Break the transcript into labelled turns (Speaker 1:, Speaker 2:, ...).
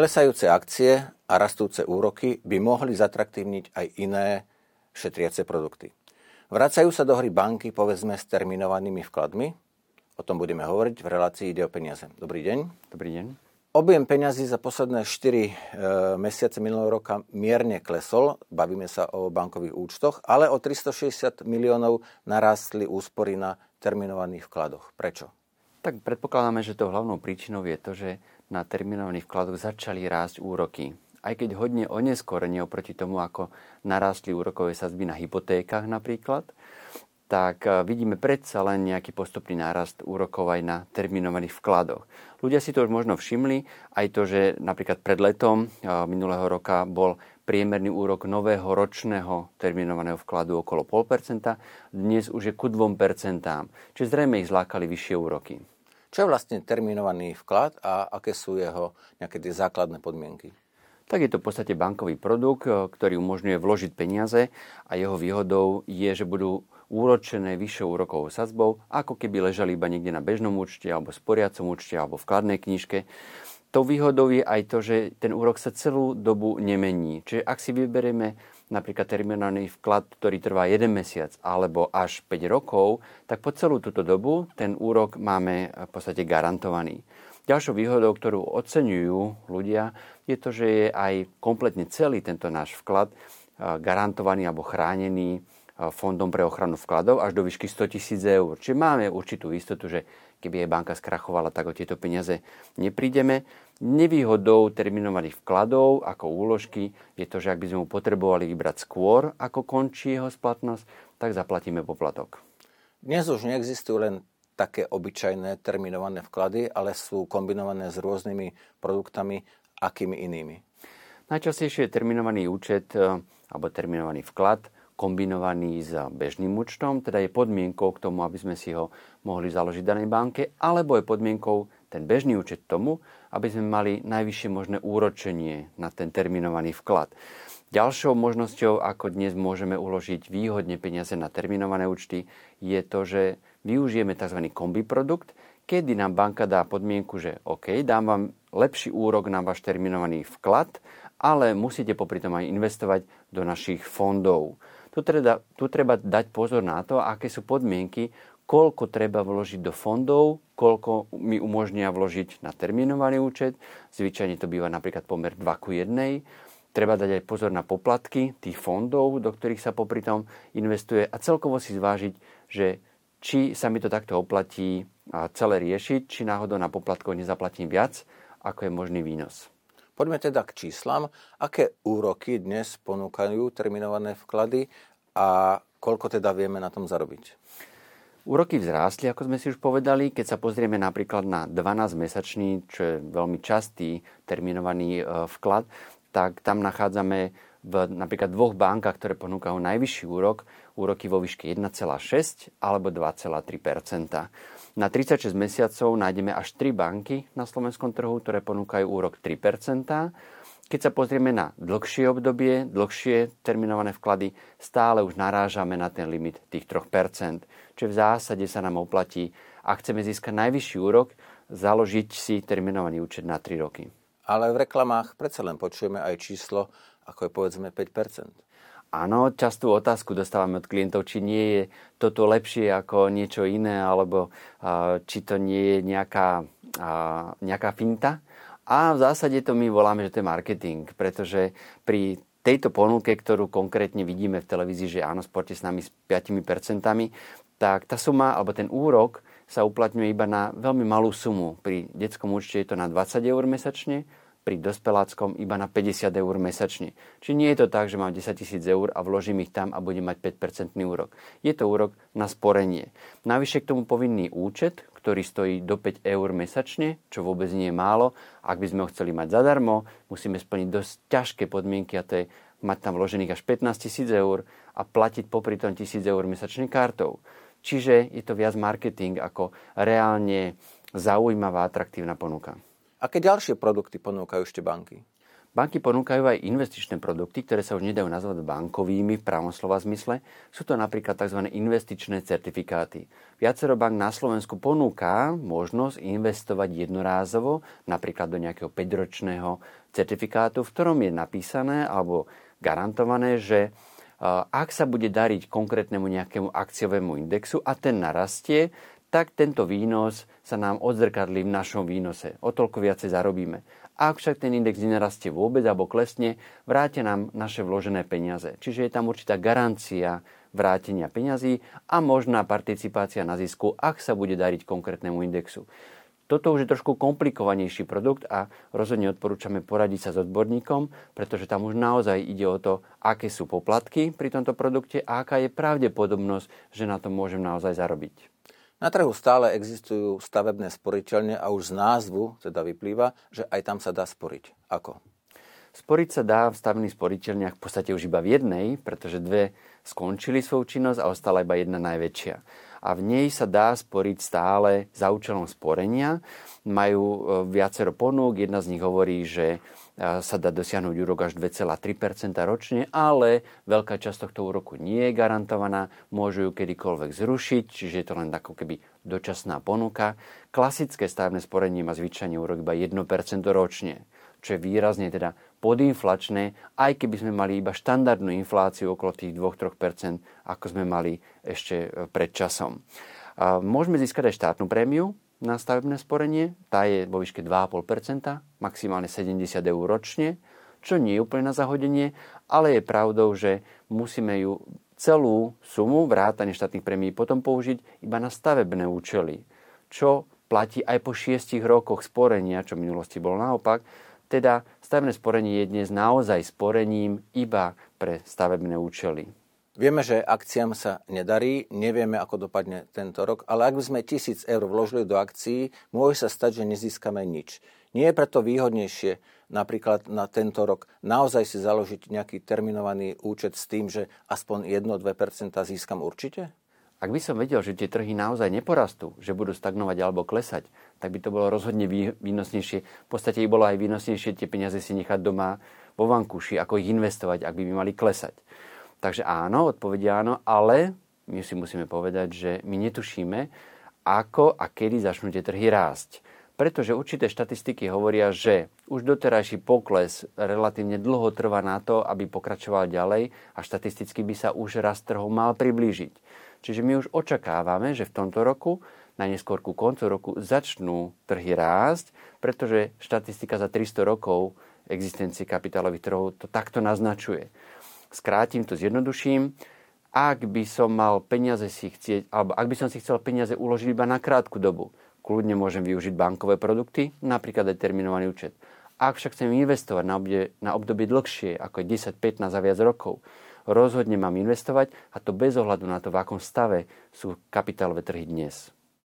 Speaker 1: Klesajúce akcie a rastúce úroky by mohli zatraktívniť aj iné šetriace produkty. Vracajú sa do hry banky, povedzme, s terminovanými vkladmi. O tom budeme hovoriť v relácii Ide o peniaze. Dobrý deň.
Speaker 2: Dobrý deň.
Speaker 1: Objem peňazí za posledné 4 e, mesiace minulého roka mierne klesol, bavíme sa o bankových účtoch, ale o 360 miliónov narástli úspory na terminovaných vkladoch. Prečo?
Speaker 2: Tak predpokladáme, že to hlavnou príčinou je to, že na terminovaných vkladoch začali rásť úroky. Aj keď hodne oneskorene oproti tomu, ako narástli úrokové sazby na hypotékach napríklad, tak e, vidíme predsa len nejaký postupný nárast úrokov aj na terminovaných vkladoch. Ľudia si to už možno všimli, aj to, že napríklad pred letom e, minulého roka bol priemerný úrok nového ročného terminovaného vkladu okolo 0,5%, dnes už je ku 2%, čiže zrejme ich zlákali vyššie úroky.
Speaker 1: Čo je vlastne terminovaný vklad a aké sú jeho nejaké tie základné podmienky?
Speaker 2: Tak je to v podstate bankový produkt, e, ktorý umožňuje vložiť peniaze a jeho výhodou je, že budú úročené vyššou úrokovou sadzbou, ako keby ležali iba niekde na bežnom účte alebo sporiacom účte alebo v kladnej knižke. To výhodou je aj to, že ten úrok sa celú dobu nemení. Čiže ak si vyberieme napríklad terminálny vklad, ktorý trvá 1 mesiac alebo až 5 rokov, tak po celú túto dobu ten úrok máme v podstate garantovaný. Ďalšou výhodou, ktorú oceňujú ľudia, je to, že je aj kompletne celý tento náš vklad garantovaný alebo chránený fondom pre ochranu vkladov až do výšky 100 tisíc eur. Čiže máme určitú istotu, že keby aj banka skrachovala, tak o tieto peniaze neprídeme. Nevýhodou terminovaných vkladov ako úložky je to, že ak by sme mu potrebovali vybrať skôr, ako končí jeho splatnosť, tak zaplatíme poplatok.
Speaker 1: Dnes už neexistujú len také obyčajné terminované vklady, ale sú kombinované s rôznymi produktami, akými inými.
Speaker 2: Najčastejšie je terminovaný účet e, alebo terminovaný vklad kombinovaný s bežným účtom, teda je podmienkou k tomu, aby sme si ho mohli založiť v danej banke, alebo je podmienkou ten bežný účet tomu, aby sme mali najvyššie možné úročenie na ten terminovaný vklad. Ďalšou možnosťou, ako dnes môžeme uložiť výhodne peniaze na terminované účty, je to, že využijeme tzv. kombi produkt, kedy nám banka dá podmienku, že OK, dám vám lepší úrok na váš terminovaný vklad, ale musíte popri tom aj investovať do našich fondov. Tu treba, tu treba dať pozor na to, aké sú podmienky, koľko treba vložiť do fondov, koľko mi umožnia vložiť na terminovaný účet. Zvyčajne to býva napríklad pomer 2 ku 1. Treba dať aj pozor na poplatky tých fondov, do ktorých sa popri tom investuje a celkovo si zvážiť, že či sa mi to takto oplatí a celé riešiť, či náhodou na poplatkoch nezaplatím viac, ako je možný výnos.
Speaker 1: Poďme teda k číslam. Aké úroky dnes ponúkajú terminované vklady a koľko teda vieme na tom zarobiť?
Speaker 2: Úroky vzrástli, ako sme si už povedali. Keď sa pozrieme napríklad na 12-mesačný, čo je veľmi častý terminovaný e, vklad, tak tam nachádzame v napríklad dvoch bankách, ktoré ponúkajú najvyšší úrok, úroky vo výške 1,6 alebo 2,3% Na 36 mesiacov nájdeme až 3 banky na slovenskom trhu, ktoré ponúkajú úrok 3 keď sa pozrieme na dlhšie obdobie, dlhšie terminované vklady, stále už narážame na ten limit tých 3%. Čiže v zásade sa nám oplatí, ak chceme získať najvyšší úrok, založiť si terminovaný účet na 3 roky.
Speaker 1: Ale v reklamách predsa len počujeme aj číslo, ako je povedzme 5%.
Speaker 2: Áno, častú otázku dostávame od klientov, či nie je toto lepšie ako niečo iné, alebo uh, či to nie je nejaká, uh, nejaká finta. A v zásade to my voláme, že to je marketing, pretože pri tejto ponuke, ktorú konkrétne vidíme v televízii, že áno, sporte s nami s 5%, tak tá suma alebo ten úrok sa uplatňuje iba na veľmi malú sumu. Pri detskom účte je to na 20 eur mesačne, pri dospeláckom iba na 50 eur mesačne. Čiže nie je to tak, že mám 10 tisíc eur a vložím ich tam a budem mať 5% úrok. Je to úrok na sporenie. Navyše k tomu povinný účet, ktorý stojí do 5 eur mesačne, čo vôbec nie je málo. Ak by sme ho chceli mať zadarmo, musíme splniť dosť ťažké podmienky a to je mať tam vložených až 15 tisíc eur a platiť popri tom tisíc eur mesačne kartou. Čiže je to viac marketing ako reálne zaujímavá, atraktívna ponuka.
Speaker 1: Aké ďalšie produkty ponúkajú ešte banky?
Speaker 2: Banky ponúkajú aj investičné produkty, ktoré sa už nedajú nazvať bankovými v pravom slova zmysle. Sú to napríklad tzv. investičné certifikáty. Viacero bank na Slovensku ponúka možnosť investovať jednorázovo, napríklad do nejakého 5-ročného certifikátu, v ktorom je napísané alebo garantované, že ak sa bude dariť konkrétnemu nejakému akciovému indexu a ten narastie, tak tento výnos sa nám odzrkadlí v našom výnose. O toľko viacej zarobíme. Ak však ten index nenarastie vôbec alebo klesne, vráte nám naše vložené peniaze. Čiže je tam určitá garancia vrátenia peňazí a možná participácia na zisku, ak sa bude dariť konkrétnemu indexu. Toto už je trošku komplikovanejší produkt a rozhodne odporúčame poradiť sa s odborníkom, pretože tam už naozaj ide o to, aké sú poplatky pri tomto produkte a aká je pravdepodobnosť, že na tom môžem naozaj zarobiť.
Speaker 1: Na trhu stále existujú stavebné sporiteľne a už z názvu teda vyplýva, že aj tam sa dá sporiť. Ako?
Speaker 2: Sporiť sa dá v stavebných sporiteľniach v podstate už iba v jednej, pretože dve skončili svoju činnosť a ostala iba jedna najväčšia. A v nej sa dá sporiť stále za účelom sporenia. Majú e, viacero ponúk, jedna z nich hovorí, že sa dá dosiahnuť úrok až 2,3% ročne, ale veľká časť tohto úroku nie je garantovaná, môžu ju kedykoľvek zrušiť, čiže je to len ako keby dočasná ponuka. Klasické stavebné sporenie má zvyčajne úrok iba 1% ročne, čo je výrazne teda podinflačné, aj keby sme mali iba štandardnú infláciu okolo tých 2-3%, ako sme mali ešte pred časom. Môžeme získať aj štátnu prémiu, na stavebné sporenie, tá je vo výške 2,5%, maximálne 70 eur ročne, čo nie je úplne na zahodenie, ale je pravdou, že musíme ju celú sumu vrátane štátnych premií potom použiť iba na stavebné účely, čo platí aj po 6 rokoch sporenia, čo v minulosti bolo naopak. Teda stavebné sporenie je dnes naozaj sporením iba pre stavebné účely.
Speaker 1: Vieme, že akciám sa nedarí, nevieme, ako dopadne tento rok, ale ak by sme tisíc eur vložili do akcií, môže sa stať, že nezískame nič. Nie je preto výhodnejšie napríklad na tento rok naozaj si založiť nejaký terminovaný účet s tým, že aspoň 1-2% získam určite?
Speaker 2: Ak by som vedel, že tie trhy naozaj neporastú, že budú stagnovať alebo klesať, tak by to bolo rozhodne výnosnejšie. V podstate by bolo aj výnosnejšie tie peniaze si nechať doma vo vankuši, ako ich investovať, ak by by mali klesať. Takže áno, odpovedia áno, ale my si musíme povedať, že my netušíme, ako a kedy začnú tie trhy rásť. Pretože určité štatistiky hovoria, že už doterajší pokles relatívne dlho trvá na to, aby pokračoval ďalej a štatisticky by sa už rast trhov mal priblížiť. Čiže my už očakávame, že v tomto roku, najneskôr ku koncu roku, začnú trhy rásť, pretože štatistika za 300 rokov existencie kapitálových trhov to takto naznačuje skrátim to, zjednoduším, ak by som mal peniaze si chcieť, alebo ak by som si chcel peniaze uložiť iba na krátku dobu, kľudne môžem využiť bankové produkty, napríklad aj terminovaný účet. Ak však chcem investovať na obdobie, na obdobie dlhšie, ako je 10, 15 a viac rokov, rozhodne mám investovať a to bez ohľadu na to, v akom stave sú kapitálové trhy dnes.